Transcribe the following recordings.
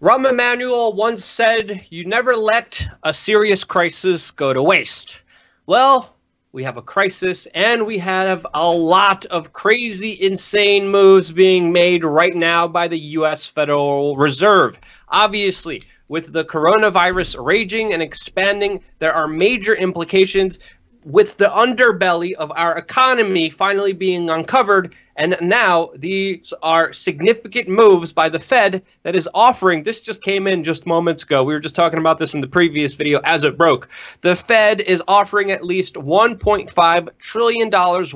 Rahm Emanuel once said, You never let a serious crisis go to waste. Well, we have a crisis and we have a lot of crazy, insane moves being made right now by the U.S. Federal Reserve. Obviously, with the coronavirus raging and expanding, there are major implications with the underbelly of our economy finally being uncovered. And now these are significant moves by the Fed that is offering. This just came in just moments ago. We were just talking about this in the previous video as it broke. The Fed is offering at least $1.5 trillion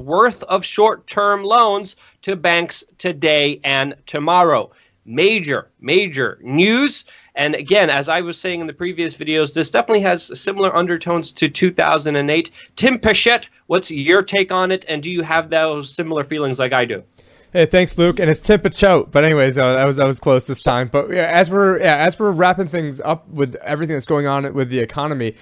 worth of short term loans to banks today and tomorrow. Major, major news. And again, as I was saying in the previous videos, this definitely has similar undertones to 2008. Tim Pichette, what's your take on it? And do you have those similar feelings like I do? Hey, thanks, Luke. And it's Tim Picciott. But anyways, uh, that was that was close this time. But yeah, as we're yeah, as we're wrapping things up with everything that's going on with the economy,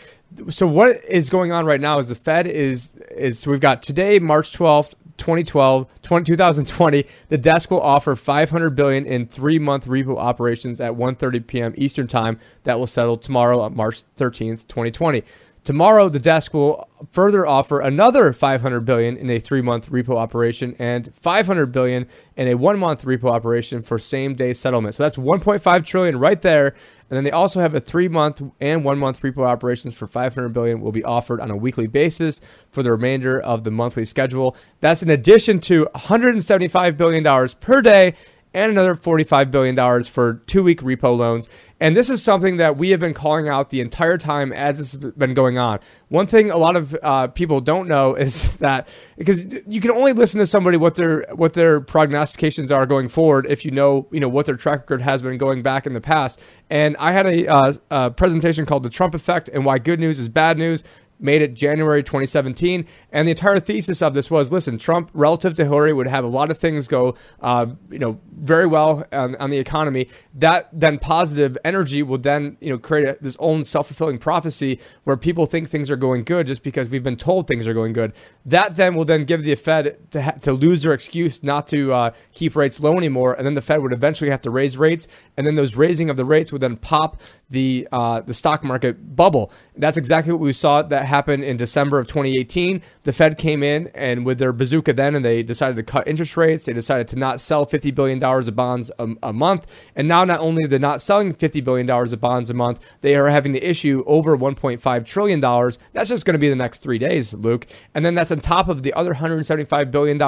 so what is going on right now is the Fed is is so we've got today, March twelfth, 2012 20, 2020 the desk will offer 500 billion in three month repo operations at 1.30 p.m eastern time. That will settle tomorrow on march 13th 2020 Tomorrow, the desk will further offer another 500 billion in a three-month repo operation and 500 billion in a one-month repo operation for same-day settlement. So that's 1.5 trillion right there. And then they also have a three-month and one-month repo operations for 500 billion will be offered on a weekly basis for the remainder of the monthly schedule. That's in addition to 175 billion dollars per day and another $45 billion for two week repo loans. And this is something that we have been calling out the entire time as this has been going on. One thing a lot of uh, people don't know is that because you can only listen to somebody what their what their prognostications are going forward if you know you know what their track record has been going back in the past. And I had a, uh, a presentation called the Trump effect and why good news is bad news made it January 2017. And the entire thesis of this was listen, Trump, relative to Hillary, would have a lot of things go, uh, you know, very well on, on, the economy. That then positive energy will then, you know, create a, this own self fulfilling prophecy where people think things are going good just because we've been told things are going good. That then will then give the Fed to, ha- to lose their excuse not to uh, keep rates low anymore. And then the Fed would eventually have to raise rates. And then those raising of the rates would then pop the, uh, the stock market bubble. That's exactly what we saw that happened in December of 2018. The Fed came in and with their bazooka then, and they decided to cut interest rates. They decided to not sell $50 billion of bonds a, a month. And now, not only they're not selling $50 billion of bonds a month, they are having to issue over $1.5 trillion. That's just going to be the next three days, Luke. And then that's on top of the other $175 billion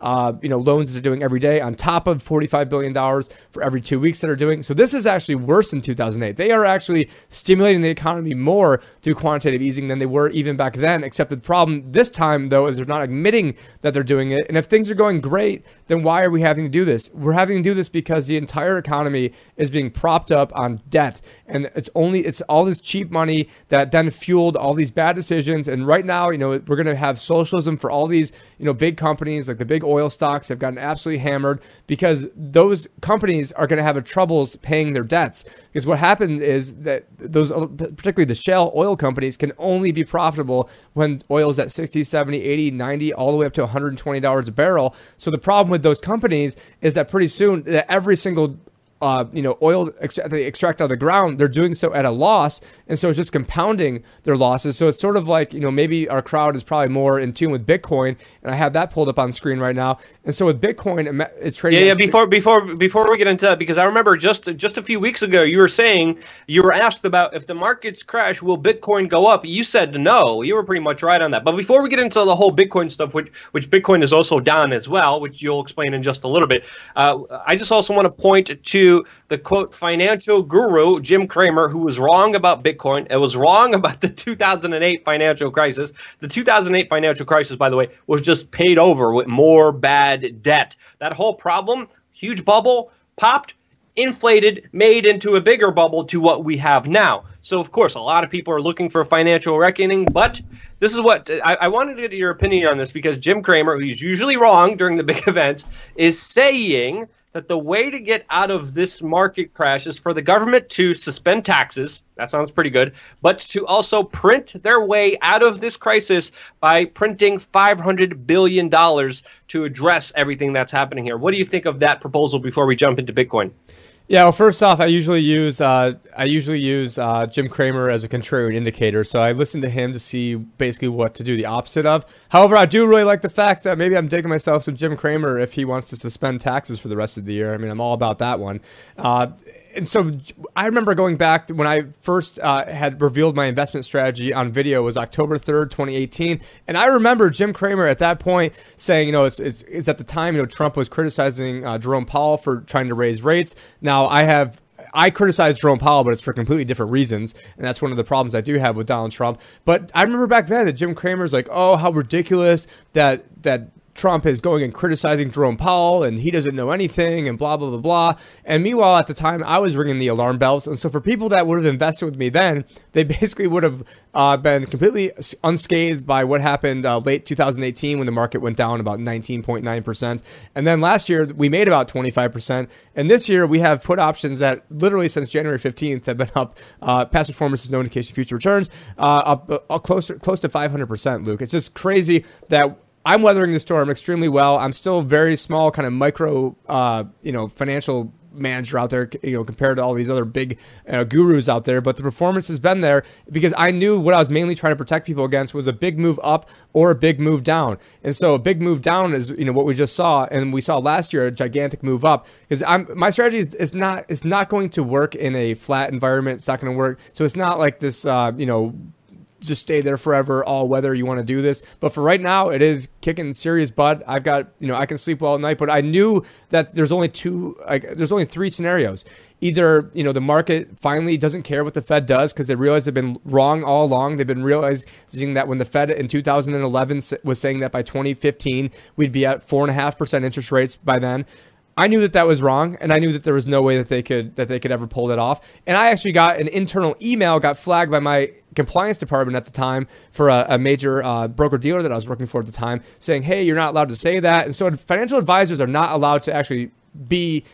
uh, you know, loans that they're doing every day, on top of $45 billion for every two weeks that are doing. So this is actually worse than 2008. They are actually stimulating the economy more through quantitative easing than they were even back then. Except the problem this time, though, is they're not admitting that they're doing it. And if things are going great, then why are we having to do this? We're having to do this because the entire economy is being propped up on debt, and it's only it's all this cheap money that then fueled all these bad decisions. And right now, you know, we're going to have socialism for all these you know big companies like the big oil stocks have gotten absolutely hammered because those companies are going to have a troubles paying their debts. Because what happened is that those, particularly the shale oil companies, can only be profitable when oil is at 60, 70, 80, 90, all the way up to $120 a barrel. So the problem with those companies is that pretty soon that every single uh, you know, oil they extract out of the ground, they're doing so at a loss, and so it's just compounding their losses. So it's sort of like you know maybe our crowd is probably more in tune with Bitcoin, and I have that pulled up on screen right now. And so with Bitcoin, it's trading. Yeah, yeah. Before before before we get into that, because I remember just just a few weeks ago you were saying you were asked about if the markets crash, will Bitcoin go up? You said no. You were pretty much right on that. But before we get into the whole Bitcoin stuff, which which Bitcoin is also down as well, which you'll explain in just a little bit, uh, I just also want to point to the quote financial guru Jim Cramer, who was wrong about Bitcoin. It was wrong about the 2008 financial crisis. The 2008 financial crisis, by the way, was just paid over with more bad debt. That whole problem, huge bubble, popped, inflated, made into a bigger bubble to what we have now. So, of course, a lot of people are looking for financial reckoning, but this is what I, I wanted to get your opinion on this because Jim Cramer, who's usually wrong during the big events, is saying that the way to get out of this market crash is for the government to suspend taxes. That sounds pretty good. But to also print their way out of this crisis by printing $500 billion to address everything that's happening here. What do you think of that proposal before we jump into Bitcoin? Yeah, well, first off, I usually use uh, I usually use uh, Jim Cramer as a contrarian indicator, so I listen to him to see basically what to do the opposite of. However, I do really like the fact that maybe I'm digging myself some Jim Cramer if he wants to suspend taxes for the rest of the year. I mean, I'm all about that one. Uh, and so I remember going back when I first uh, had revealed my investment strategy on video was October 3rd, 2018. And I remember Jim Cramer at that point saying, you know, it's, it's, it's at the time, you know, Trump was criticizing uh, Jerome Powell for trying to raise rates. Now I have I criticize Jerome Powell, but it's for completely different reasons, and that's one of the problems I do have with Donald Trump. But I remember back then that Jim Cramer's like, "Oh, how ridiculous that that Trump is going and criticizing Jerome Powell and he doesn't know anything and blah, blah, blah, blah. And meanwhile, at the time, I was ringing the alarm bells. And so for people that would have invested with me then, they basically would have uh, been completely unscathed by what happened uh, late 2018 when the market went down about 19.9%. And then last year, we made about 25%. And this year, we have put options that literally since January 15th have been up. Uh, past performance is no indication of future returns, uh, up, uh, close, close to 500%, Luke. It's just crazy that I'm weathering the storm extremely well. I'm still very small, kind of micro, uh, you know, financial manager out there, you know, compared to all these other big uh, gurus out there. But the performance has been there because I knew what I was mainly trying to protect people against was a big move up or a big move down. And so a big move down is, you know, what we just saw, and we saw last year a gigantic move up because I'm my strategy is, is not is not going to work in a flat environment. It's not going to work. So it's not like this, uh, you know just stay there forever, all weather you want to do this. But for right now, it is kicking serious butt. I've got, you know, I can sleep well at night, but I knew that there's only two, like, there's only three scenarios. Either, you know, the market finally doesn't care what the Fed does because they realize they've been wrong all along. They've been realizing that when the Fed in 2011 was saying that by 2015, we'd be at 4.5% interest rates by then. I knew that that was wrong, and I knew that there was no way that they could that they could ever pull that off. And I actually got an internal email got flagged by my compliance department at the time for a, a major uh, broker dealer that I was working for at the time, saying, "Hey, you're not allowed to say that." And so financial advisors are not allowed to actually be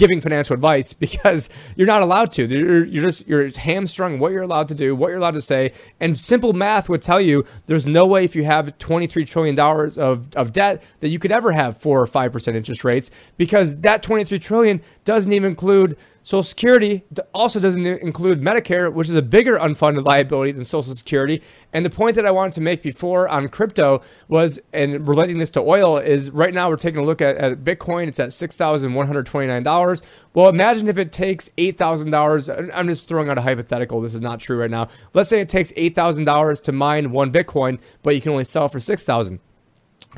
giving financial advice because you're not allowed to. You're, you're just you're hamstrung what you're allowed to do, what you're allowed to say, and simple math would tell you there's no way if you have 23 trillion dollars of, of debt that you could ever have four or five percent interest rates because that 23 trillion doesn't even include Social Security also doesn't include Medicare, which is a bigger unfunded liability than Social Security. And the point that I wanted to make before on crypto was, and relating this to oil, is right now we're taking a look at, at Bitcoin. It's at $6,129. Well, imagine if it takes $8,000. I'm just throwing out a hypothetical. This is not true right now. Let's say it takes $8,000 to mine one Bitcoin, but you can only sell for 6000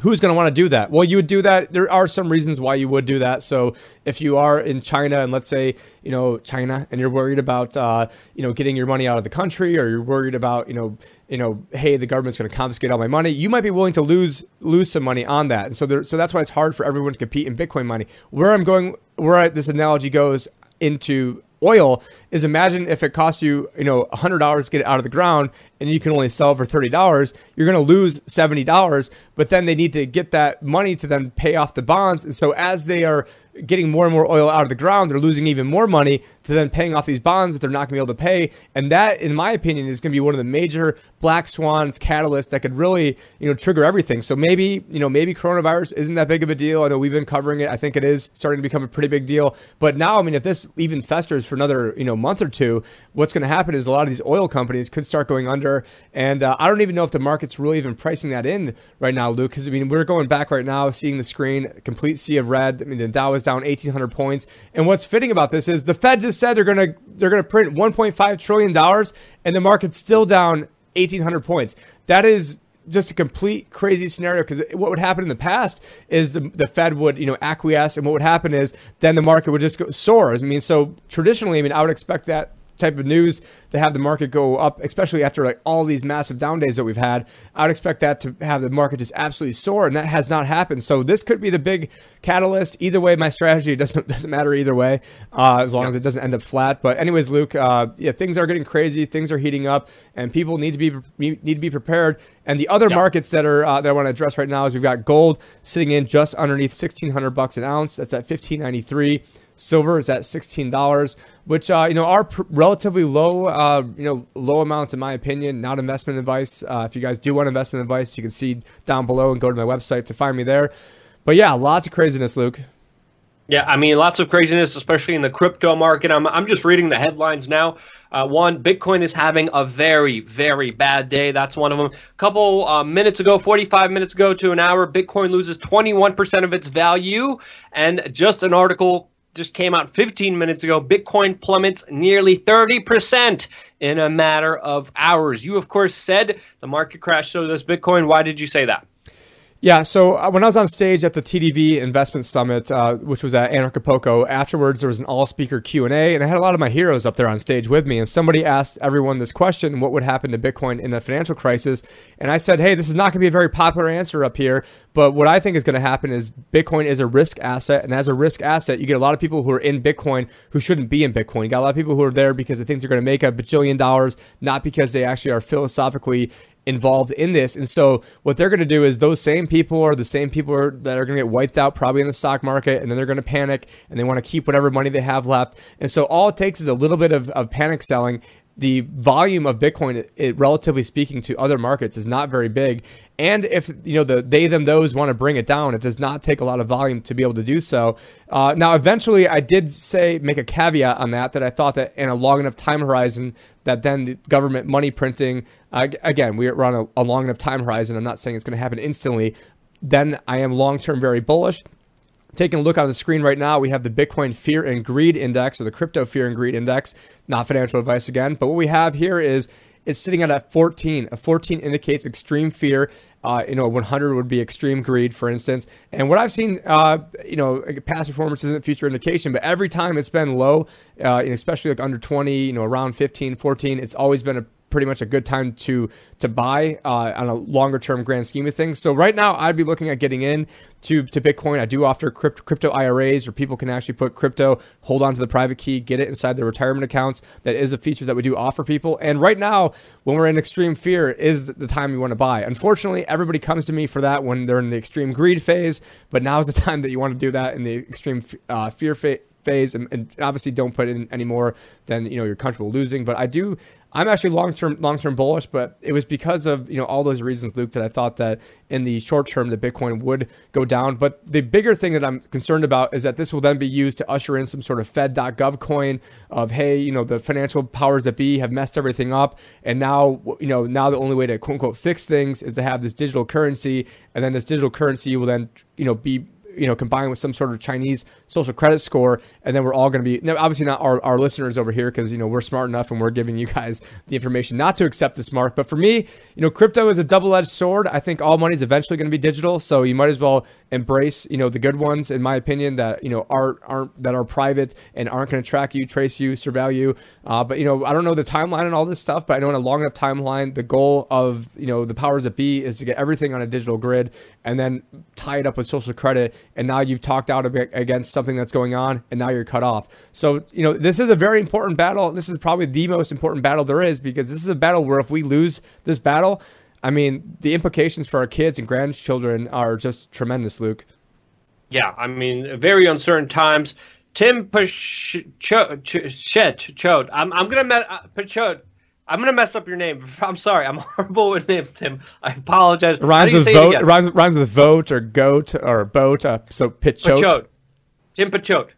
who's going to want to do that? Well, you would do that. There are some reasons why you would do that. So if you are in China and let's say, you know, China and you're worried about, uh, you know, getting your money out of the country or you're worried about, you know, you know, hey, the government's going to confiscate all my money. You might be willing to lose lose some money on that. And so there, so that's why it's hard for everyone to compete in Bitcoin money. Where I'm going, where I, this analogy goes into oil is imagine if it costs you, you know, $100 to get it out of the ground and you can only sell for $30, you're going to lose $70, but then they need to get that money to then pay off the bonds. And so as they are getting more and more oil out of the ground, they're losing even more money to then paying off these bonds that they're not going to be able to pay. And that, in my opinion, is going to be one of the major black swans catalysts that could really, you know, trigger everything. So maybe, you know, maybe coronavirus isn't that big of a deal. I know we've been covering it. I think it is starting to become a pretty big deal. But now, I mean, if this even festers for another, you know, month or two, what's going to happen is a lot of these oil companies could start going under. And uh, I don't even know if the market's really even pricing that in right now, Luke, because I mean, we're going back right now, seeing the screen, complete sea of red. I mean, the Dow is down 1,800 points. And what's fitting about this is the Fed just said they're to they're to print 1.5 trillion dollars, and the market's still down 1,800 points. That is just a complete crazy scenario because what would happen in the past is the, the Fed would you know acquiesce and what would happen is then the market would just go soar. I mean, so traditionally, I mean, I would expect that type of news to have the market go up, especially after like all these massive down days that we've had. I would expect that to have the market just absolutely soar, and that has not happened. So this could be the big catalyst. Either way, my strategy doesn't doesn't matter either way, uh, as long yeah. as it doesn't end up flat. But anyways, Luke, uh, yeah, things are getting crazy, things are heating up, and people need to be need to be prepared. And the other yeah. markets that are uh, that I want to address right now is we've got gold sitting in just underneath sixteen hundred bucks an ounce. That's at fifteen ninety three. Silver is at sixteen dollars, which uh, you know are pr- relatively low, uh, you know, low amounts in my opinion. Not investment advice. Uh, if you guys do want investment advice, you can see down below and go to my website to find me there. But yeah, lots of craziness, Luke. Yeah, I mean, lots of craziness, especially in the crypto market. I'm, I'm just reading the headlines now. Uh, one, Bitcoin is having a very, very bad day. That's one of them. A couple uh, minutes ago, 45 minutes ago to an hour, Bitcoin loses 21% of its value. And just an article just came out 15 minutes ago. Bitcoin plummets nearly 30% in a matter of hours. You, of course, said the market crash so does Bitcoin. Why did you say that? Yeah, so uh, when I was on stage at the TDV Investment Summit, uh, which was at Anarchapulco, afterwards there was an all-speaker Q&A, and I had a lot of my heroes up there on stage with me, and somebody asked everyone this question, what would happen to Bitcoin in the financial crisis? And I said, hey, this is not going to be a very popular answer up here, but what I think is going to happen is Bitcoin is a risk asset, and as a risk asset, you get a lot of people who are in Bitcoin who shouldn't be in Bitcoin. You got a lot of people who are there because they think they're going to make a bajillion dollars, not because they actually are philosophically involved in this. And so what they're going to do is those same people are the same people are, that are going to get wiped out probably in the stock market and then they're going to panic and they want to keep whatever money they have left. And so all it takes is a little bit of, of panic selling the volume of Bitcoin, it, relatively speaking, to other markets is not very big. And if you know the they them those want to bring it down, it does not take a lot of volume to be able to do so. Uh, now, eventually, I did say make a caveat on that that I thought that in a long enough time horizon that then the government money printing uh, again we're on a, a long enough time horizon. I'm not saying it's going to happen instantly. Then I am long term very bullish. Taking a look on the screen right now, we have the Bitcoin Fear and Greed Index or the Crypto Fear and Greed Index. Not financial advice again, but what we have here is it's sitting at a 14. A 14 indicates extreme fear. Uh, you know, 100 would be extreme greed, for instance. And what I've seen, uh, you know, past performance isn't future indication, but every time it's been low, uh, especially like under 20, you know, around 15, 14, it's always been a pretty much a good time to to buy uh, on a longer term grand scheme of things. So right now, I'd be looking at getting in to, to Bitcoin. I do offer crypto, crypto IRAs where people can actually put crypto, hold on to the private key, get it inside their retirement accounts. That is a feature that we do offer people. And right now, when we're in extreme fear, is the time you want to buy. Unfortunately, everybody comes to me for that when they're in the extreme greed phase, but now is the time that you want to do that in the extreme uh, fear phase phase and, and, obviously don't put in any more than you know you're comfortable losing but i do I'm actually long term long term bullish, but it was because of you know all those reasons, Luke, that I thought that in the short term the Bitcoin would go down. But the bigger thing that I'm concerned about is that this will then be used to usher in some sort of Fed.gov coin of hey, you know the financial powers that be have messed everything up, and now you know now the only way to quote unquote fix things is to have this digital currency, and then this digital currency will then you know be you know, combined with some sort of Chinese social credit score, and then we're all going to be now, obviously not our, our listeners over here because you know we're smart enough and we're giving you guys the information not to accept this mark. But for me, you know, crypto is a double-edged sword. I think all money is eventually going to be digital, so you might as well embrace you know the good ones, in my opinion, that you know are aren't that are private and aren't going to track you, trace you, surveil you. Uh, but you know, I don't know the timeline and all this stuff, but I know in a long enough timeline, the goal of you know the powers that be is to get everything on a digital grid and then tie it up with social credit and now you've talked out against something that's going on and now you're cut off. So you know this is a very important battle. This is probably the most important battle there is because this is a battle where if we lose this battle i mean the implications for our kids and grandchildren are just tremendous luke. Yeah i mean very uncertain times. Tim Pachot, I'm, I'm gonna met uh, Pachot I'm gonna mess up your name. I'm sorry. I'm horrible with names, Tim. I apologize. It rhymes with vote. Rhymes, rhymes, with vote or goat or boat. Uh, so Pichot. Pachot. Tim Pachot.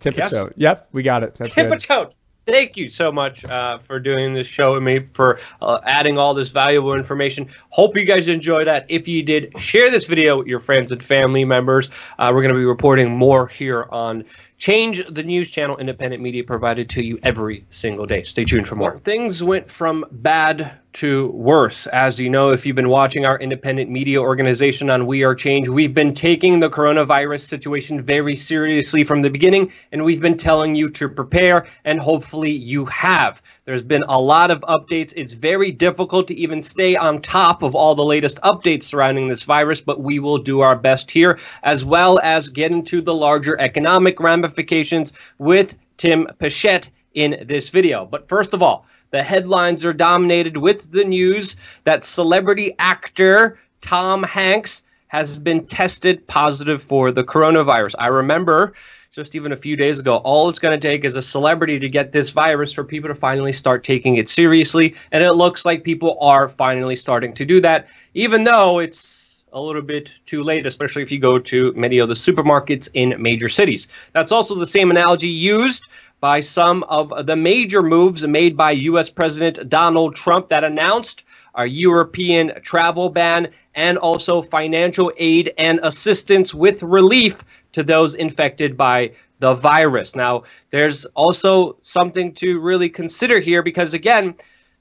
Tim yes? Yep, we got it. That's Tim good. Thank you so much uh, for doing this show with me, for uh, adding all this valuable information. Hope you guys enjoyed that. If you did, share this video with your friends and family members. Uh, we're going to be reporting more here on Change the news channel, independent media provided to you every single day. Stay tuned for more. Things went from bad to worse. As you know, if you've been watching our independent media organization on We Are Change, we've been taking the coronavirus situation very seriously from the beginning, and we've been telling you to prepare, and hopefully you have. There's been a lot of updates. It's very difficult to even stay on top of all the latest updates surrounding this virus, but we will do our best here, as well as get into the larger economic ramifications with Tim Pachette in this video. But first of all, the headlines are dominated with the news that celebrity actor Tom Hanks has been tested positive for the coronavirus. I remember just even a few days ago, all it's going to take is a celebrity to get this virus for people to finally start taking it seriously. And it looks like people are finally starting to do that, even though it's a little bit too late, especially if you go to many of the supermarkets in major cities. That's also the same analogy used by some of the major moves made by U.S. President Donald Trump that announced a European travel ban and also financial aid and assistance with relief to those infected by the virus. Now, there's also something to really consider here because, again,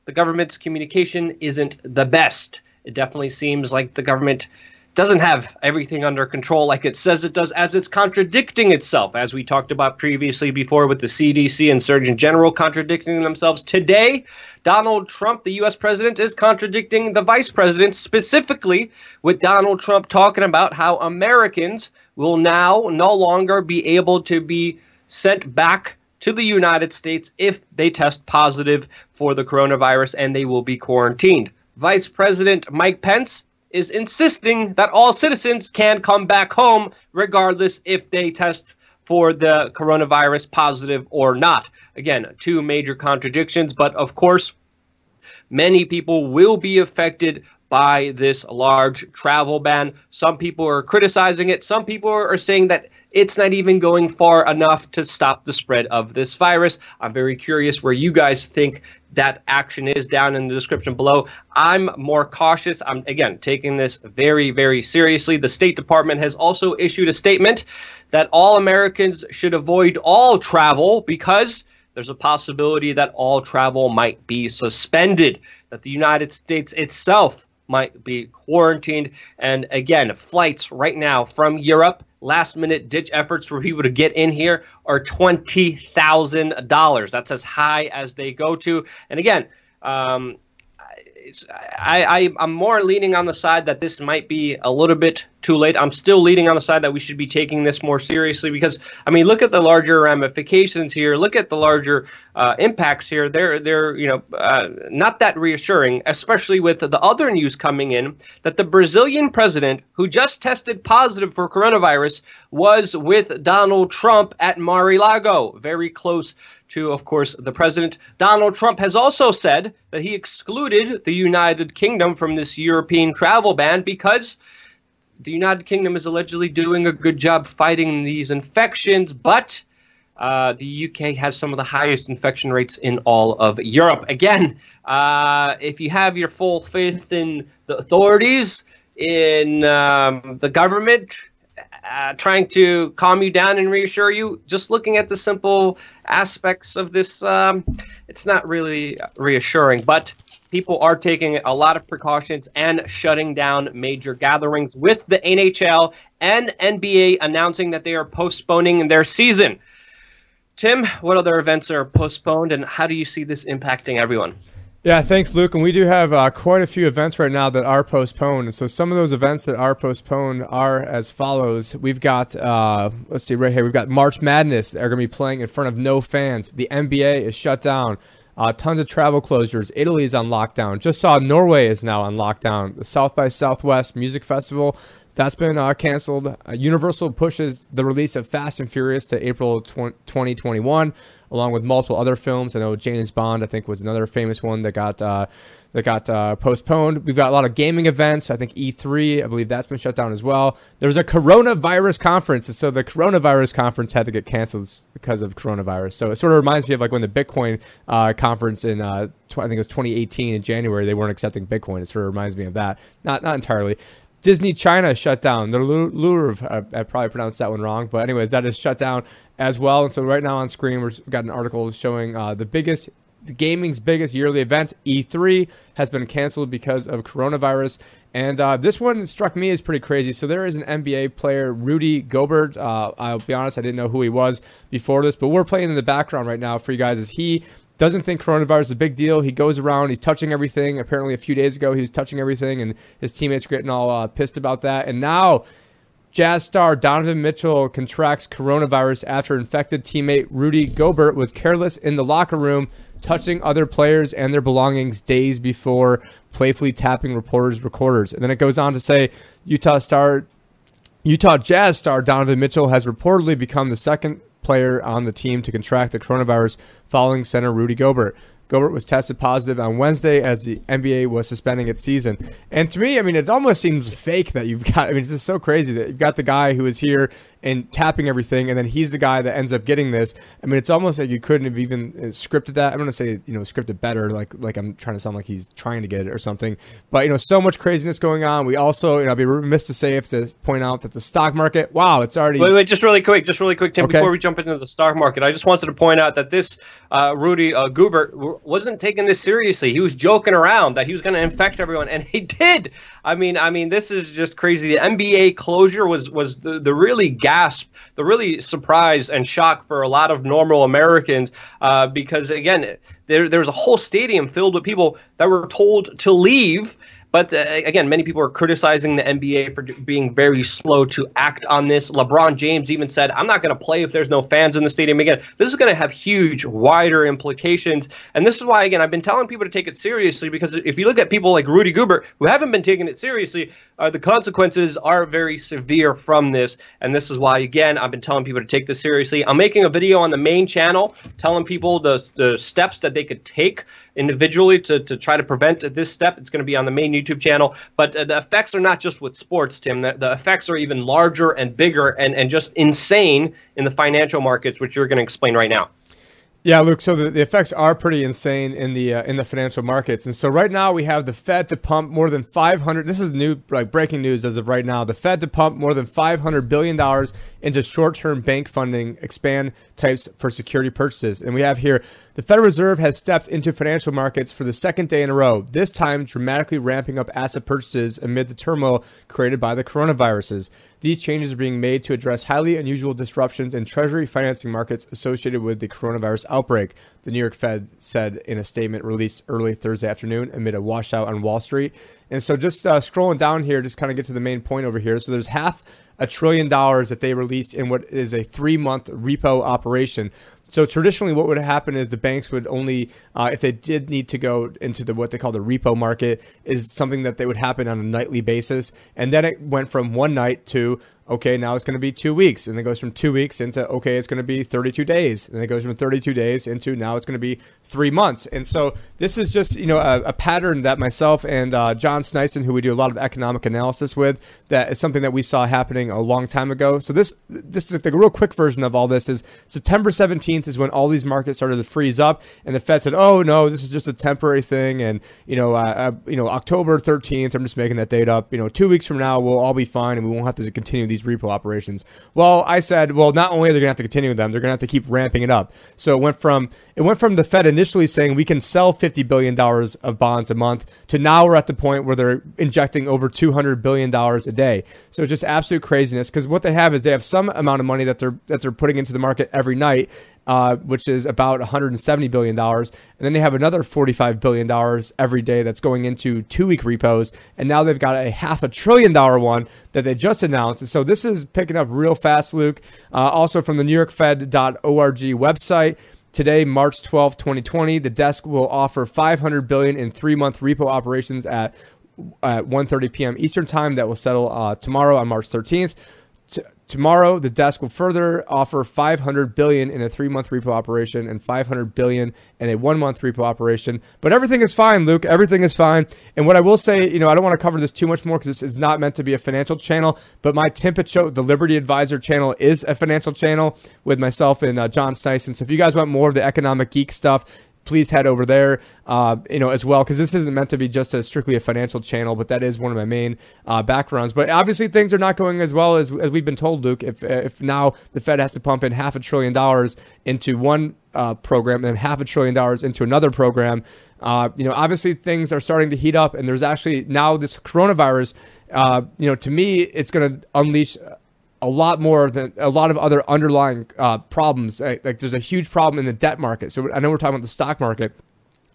the government's communication isn't the best. It definitely seems like the government doesn't have everything under control like it says it does, as it's contradicting itself, as we talked about previously before with the CDC and Surgeon General contradicting themselves. Today, Donald Trump, the U.S. president, is contradicting the vice president, specifically with Donald Trump talking about how Americans will now no longer be able to be sent back to the United States if they test positive for the coronavirus and they will be quarantined. Vice President Mike Pence is insisting that all citizens can come back home regardless if they test for the coronavirus positive or not. Again, two major contradictions, but of course, many people will be affected by this large travel ban. Some people are criticizing it. Some people are saying that it's not even going far enough to stop the spread of this virus. I'm very curious where you guys think that action is down in the description below. I'm more cautious. I'm, again, taking this very, very seriously. The State Department has also issued a statement that all Americans should avoid all travel because there's a possibility that all travel might be suspended, that the United States itself might be quarantined. And again, flights right now from Europe, last minute ditch efforts for people to get in here are $20,000. That's as high as they go to. And again, um, I, I, I'm more leaning on the side that this might be a little bit too late. I'm still leaning on the side that we should be taking this more seriously because I mean, look at the larger ramifications here. Look at the larger uh, impacts here. They're they're you know uh, not that reassuring, especially with the other news coming in that the Brazilian president who just tested positive for coronavirus was with Donald Trump at Mar-a-Lago, very close to, of course, the president. Donald Trump has also said that he excluded the United Kingdom from this European travel ban because the United Kingdom is allegedly doing a good job fighting these infections, but uh, the UK has some of the highest infection rates in all of Europe. Again, uh, if you have your full faith in the authorities, in um, the government, uh, trying to calm you down and reassure you, just looking at the simple aspects of this, um, it's not really reassuring. But people are taking a lot of precautions and shutting down major gatherings with the NHL and NBA announcing that they are postponing their season. Tim, what other events are postponed and how do you see this impacting everyone? Yeah, thanks, Luke. And we do have uh, quite a few events right now that are postponed. So some of those events that are postponed are as follows. We've got, uh, let's see, right here, we've got March Madness. They're going to be playing in front of no fans. The NBA is shut down. Uh, tons of travel closures. Italy is on lockdown. Just saw Norway is now on lockdown. The South by Southwest Music Festival that's been uh, canceled. Uh, Universal pushes the release of Fast and Furious to April 2021, along with multiple other films. I know James Bond, I think, was another famous one that got uh, that got uh, postponed. We've got a lot of gaming events. I think E3, I believe that's been shut down as well. There's a coronavirus conference, and so the coronavirus conference had to get canceled because of coronavirus. So it sort of reminds me of like when the Bitcoin uh, conference in uh, tw- I think it was 2018 in January, they weren't accepting Bitcoin. It sort of reminds me of that. Not not entirely. Disney China shut down. The Louvre, I, probably pronounced that one wrong, but anyways, that is shut down as well. And so right now on screen, we've got an article showing uh, the biggest, the gaming's biggest yearly event, E3, has been canceled because of coronavirus. And uh, this one struck me as pretty crazy. So there is an NBA player, Rudy Gobert. Uh, I'll be honest, I didn't know who he was before this, but we're playing in the background right now for you guys. As he doesn't think coronavirus is a big deal. He goes around, he's touching everything. Apparently, a few days ago, he was touching everything, and his teammates were getting all uh, pissed about that. And now, Jazz star Donovan Mitchell contracts coronavirus after infected teammate Rudy Gobert was careless in the locker room, touching other players and their belongings days before playfully tapping reporters' recorders. And then it goes on to say Utah star Utah Jazz star Donovan Mitchell has reportedly become the second player on the team to contract the coronavirus following center Rudy Gobert. Gobert was tested positive on Wednesday as the NBA was suspending its season. And to me, I mean, it almost seems fake that you've got. I mean, it's just so crazy that you've got the guy who is here and tapping everything, and then he's the guy that ends up getting this. I mean, it's almost like you couldn't have even uh, scripted that. I'm gonna say you know scripted better, like like I'm trying to sound like he's trying to get it or something. But you know, so much craziness going on. We also, you know, I'd be remiss to say if to point out that the stock market, wow, it's already. Wait, wait, just really quick, just really quick, Tim. Okay. Before we jump into the stock market, I just wanted to point out that this uh, Rudy uh, Gobert wasn't taking this seriously. He was joking around that he was going to infect everyone, and he did. I mean, I mean, this is just crazy. The NBA closure was was the, the really gasp, the really surprise and shock for a lot of normal Americans uh, because again, there there was a whole stadium filled with people that were told to leave but uh, again, many people are criticizing the NBA for being very slow to act on this. LeBron James even said, I'm not going to play if there's no fans in the stadium. Again, this is going to have huge, wider implications. And this is why, again, I've been telling people to take it seriously because if you look at people like Rudy Gobert, who haven't been taking it seriously, uh, the consequences are very severe from this. And this is why, again, I've been telling people to take this seriously. I'm making a video on the main channel telling people the, the steps that they could take individually to, to try to prevent this step. It's going to be on the main YouTube channel. But uh, the effects are not just with sports, Tim. The, the effects are even larger and bigger and, and just insane in the financial markets, which you're going to explain right now. Yeah, Luke. So the, the effects are pretty insane in the uh, in the financial markets, and so right now we have the Fed to pump more than 500. This is new, like breaking news as of right now. The Fed to pump more than 500 billion dollars into short-term bank funding, expand types for security purchases, and we have here the Federal Reserve has stepped into financial markets for the second day in a row. This time, dramatically ramping up asset purchases amid the turmoil created by the coronaviruses. These changes are being made to address highly unusual disruptions in Treasury financing markets associated with the coronavirus outbreak, the New York Fed said in a statement released early Thursday afternoon amid a washout on Wall Street. And so, just uh, scrolling down here, just kind of get to the main point over here. So, there's half a trillion dollars that they released in what is a three month repo operation. So traditionally, what would happen is the banks would only, uh, if they did need to go into the what they call the repo market, is something that they would happen on a nightly basis, and then it went from one night to okay, now it's going to be two weeks. And it goes from two weeks into, okay, it's going to be 32 days. And it goes from 32 days into now it's going to be three months. And so this is just, you know, a, a pattern that myself and uh, John Sneisen, who we do a lot of economic analysis with, that is something that we saw happening a long time ago. So this, this is the real quick version of all this is September 17th is when all these markets started to freeze up. And the Fed said, oh, no, this is just a temporary thing. And, you know, uh, uh, you know, October 13th, I'm just making that date up. You know, two weeks from now, we'll all be fine and we won't have to continue these repo operations. Well, I said, well, not only are they going to have to continue with them, they're going to have to keep ramping it up. So it went from it went from the Fed initially saying we can sell 50 billion dollars of bonds a month to now we're at the point where they're injecting over 200 billion dollars a day. So it's just absolute craziness because what they have is they have some amount of money that they're that they're putting into the market every night, uh, which is about 170 billion dollars, and then they have another 45 billion dollars every day that's going into two-week repos, and now they've got a half a trillion dollar one that they just announced. And so this is picking up real fast, Luke. Uh, also from the NewYorkFed.org website. Today, March 12, 2020, the desk will offer 500 billion in three-month repo operations at at 1:30 p.m. Eastern Time. That will settle uh, tomorrow on March 13th. Tomorrow, the desk will further offer 500 billion in a three-month repo operation and 500 billion in a one-month repo operation. But everything is fine, Luke. Everything is fine. And what I will say, you know, I don't want to cover this too much more because this is not meant to be a financial channel. But my Tim Picciott, the Liberty Advisor channel, is a financial channel with myself and uh, John Sneisen. So if you guys want more of the economic geek stuff, please head over there, uh, you know, as well, because this isn't meant to be just a strictly a financial channel, but that is one of my main uh, backgrounds. But obviously, things are not going as well as, as we've been told, Luke. If if now the Fed has to pump in half a trillion dollars into one uh, program and half a trillion dollars into another program, uh, you know, obviously things are starting to heat up, and there's actually now this coronavirus. Uh, you know, to me, it's going to unleash a lot more than a lot of other underlying uh, problems. Like there's a huge problem in the debt market. So I know we're talking about the stock market,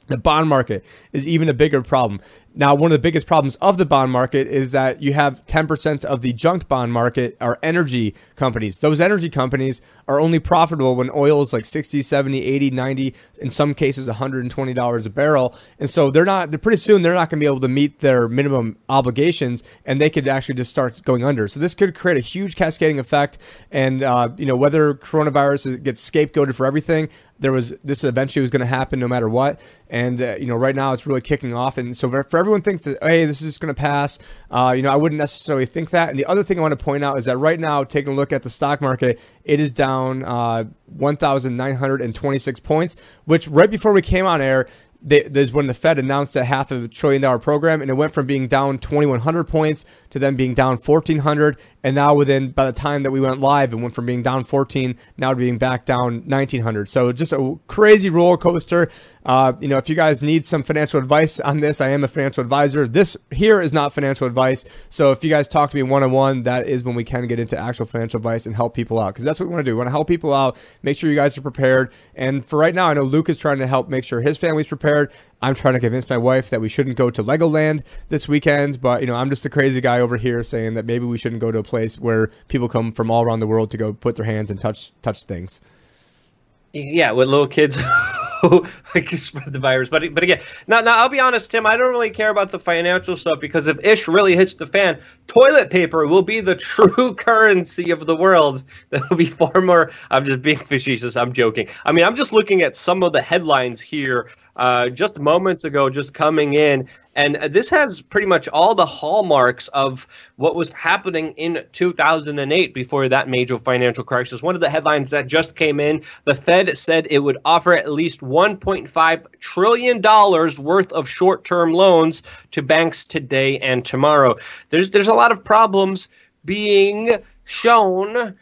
the bond market is even a bigger problem. Now, one of the biggest problems of the bond market is that you have 10% of the junk bond market are energy companies. Those energy companies are only profitable when oil is like 60, 70, 80, 90, in some cases $120 a barrel. And so they're not, they're pretty soon they're not going to be able to meet their minimum obligations and they could actually just start going under. So this could create a huge cascading effect. And, uh, you know, whether coronavirus gets scapegoated for everything, there was this eventually was going to happen no matter what. And, uh, you know, right now it's really kicking off. And so for everyone thinks that, hey, this is just going to pass. Uh, you know, I wouldn't necessarily think that. And the other thing I want to point out is that right now, taking a look at the stock market, it is down uh, 1,926 points, which right before we came on air, there's when the Fed announced a half of a trillion dollar program, and it went from being down 2,100 points to then being down 1,400, and now within by the time that we went live, it went from being down 14 now to being back down 1,900. So just a crazy roller coaster. Uh, you know, if you guys need some financial advice on this, I am a financial advisor. This here is not financial advice. So if you guys talk to me one on one, that is when we can get into actual financial advice and help people out because that's what we want to do. We want to help people out, make sure you guys are prepared. And for right now, I know Luke is trying to help make sure his family's prepared. I'm trying to convince my wife that we shouldn't go to Legoland this weekend, but you know, I'm just a crazy guy over here saying that maybe we shouldn't go to a place where people come from all around the world to go put their hands and touch touch things. Yeah, with little kids who spread the virus. But but again, now now I'll be honest, Tim. I don't really care about the financial stuff because if ish really hits the fan, toilet paper will be the true currency of the world. That will be far more. I'm just being facetious. I'm joking. I mean, I'm just looking at some of the headlines here uh, just moments ago, just coming in. And this has pretty much all the hallmarks of what was happening in 2008 before that major financial crisis. One of the headlines that just came in the Fed said it would offer at least $1.5 trillion worth of short term loans to banks today and tomorrow. There's, there's a lot of problems being shown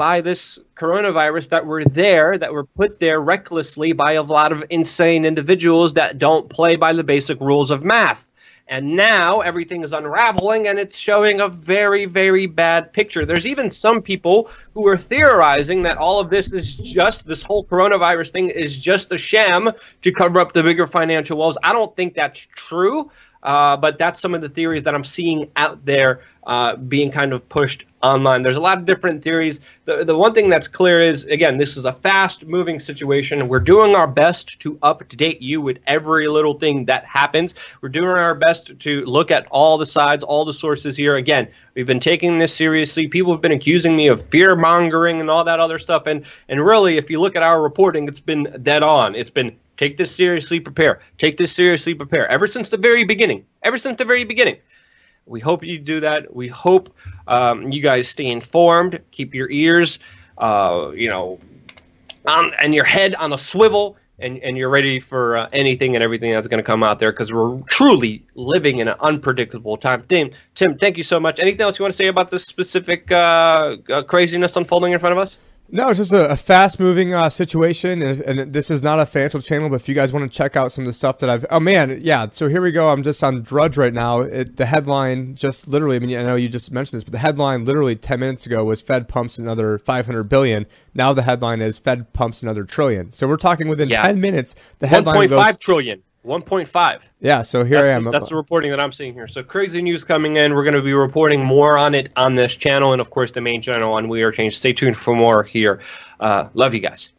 by this coronavirus that were there, that were put there recklessly by a lot of insane individuals that don't play by the basic rules of math. And now everything is unraveling and it's showing a very, very bad picture. There's even some people who are theorizing that all of this is just, this whole coronavirus thing is just a sham to cover up the bigger financial woes. I don't think that's true. Uh, but that's some of the theories that I'm seeing out there uh, being kind of pushed online. There's a lot of different theories. The, the one thing that's clear is, again, this is a fast moving situation. We're doing our best to update you with every little thing that happens. We're doing our best to look at all the sides, all the sources here. Again, we've been taking this seriously. People have been accusing me of fear mongering and all that other stuff. And, and really, if you look at our reporting, it's been dead on. It's been Take this seriously, prepare. Take this seriously, prepare. Ever since the very beginning, ever since the very beginning. We hope you do that. We hope um, you guys stay informed. Keep your ears, uh, you know, on, and your head on a swivel, and, and you're ready for uh, anything and everything that's going to come out there because we're truly living in an unpredictable time. Tim, Tim, thank you so much. Anything else you want to say about this specific uh, uh craziness unfolding in front of us? No, it's just a, a fast-moving uh, situation, and, and, this is not a financial channel. But if you guys want to check out some of the stuff that I've, oh man, yeah. So here we go. I'm just on Drudge right now. It, the headline, just literally. I mean, I know you just mentioned this, but the headline, literally 10 minutes ago, was Fed pumps another 500 billion. Now the headline is Fed pumps another trillion. So we're talking within yeah. 10 minutes. The headline 1.5 goes, trillion. 1.5. Yeah, so here that's I am. That's the reporting that I'm seeing here. So crazy news coming in. We're going to be reporting more on it on this channel and, of course, the main channel on We Are Change. Stay tuned for more here. Uh, love you guys.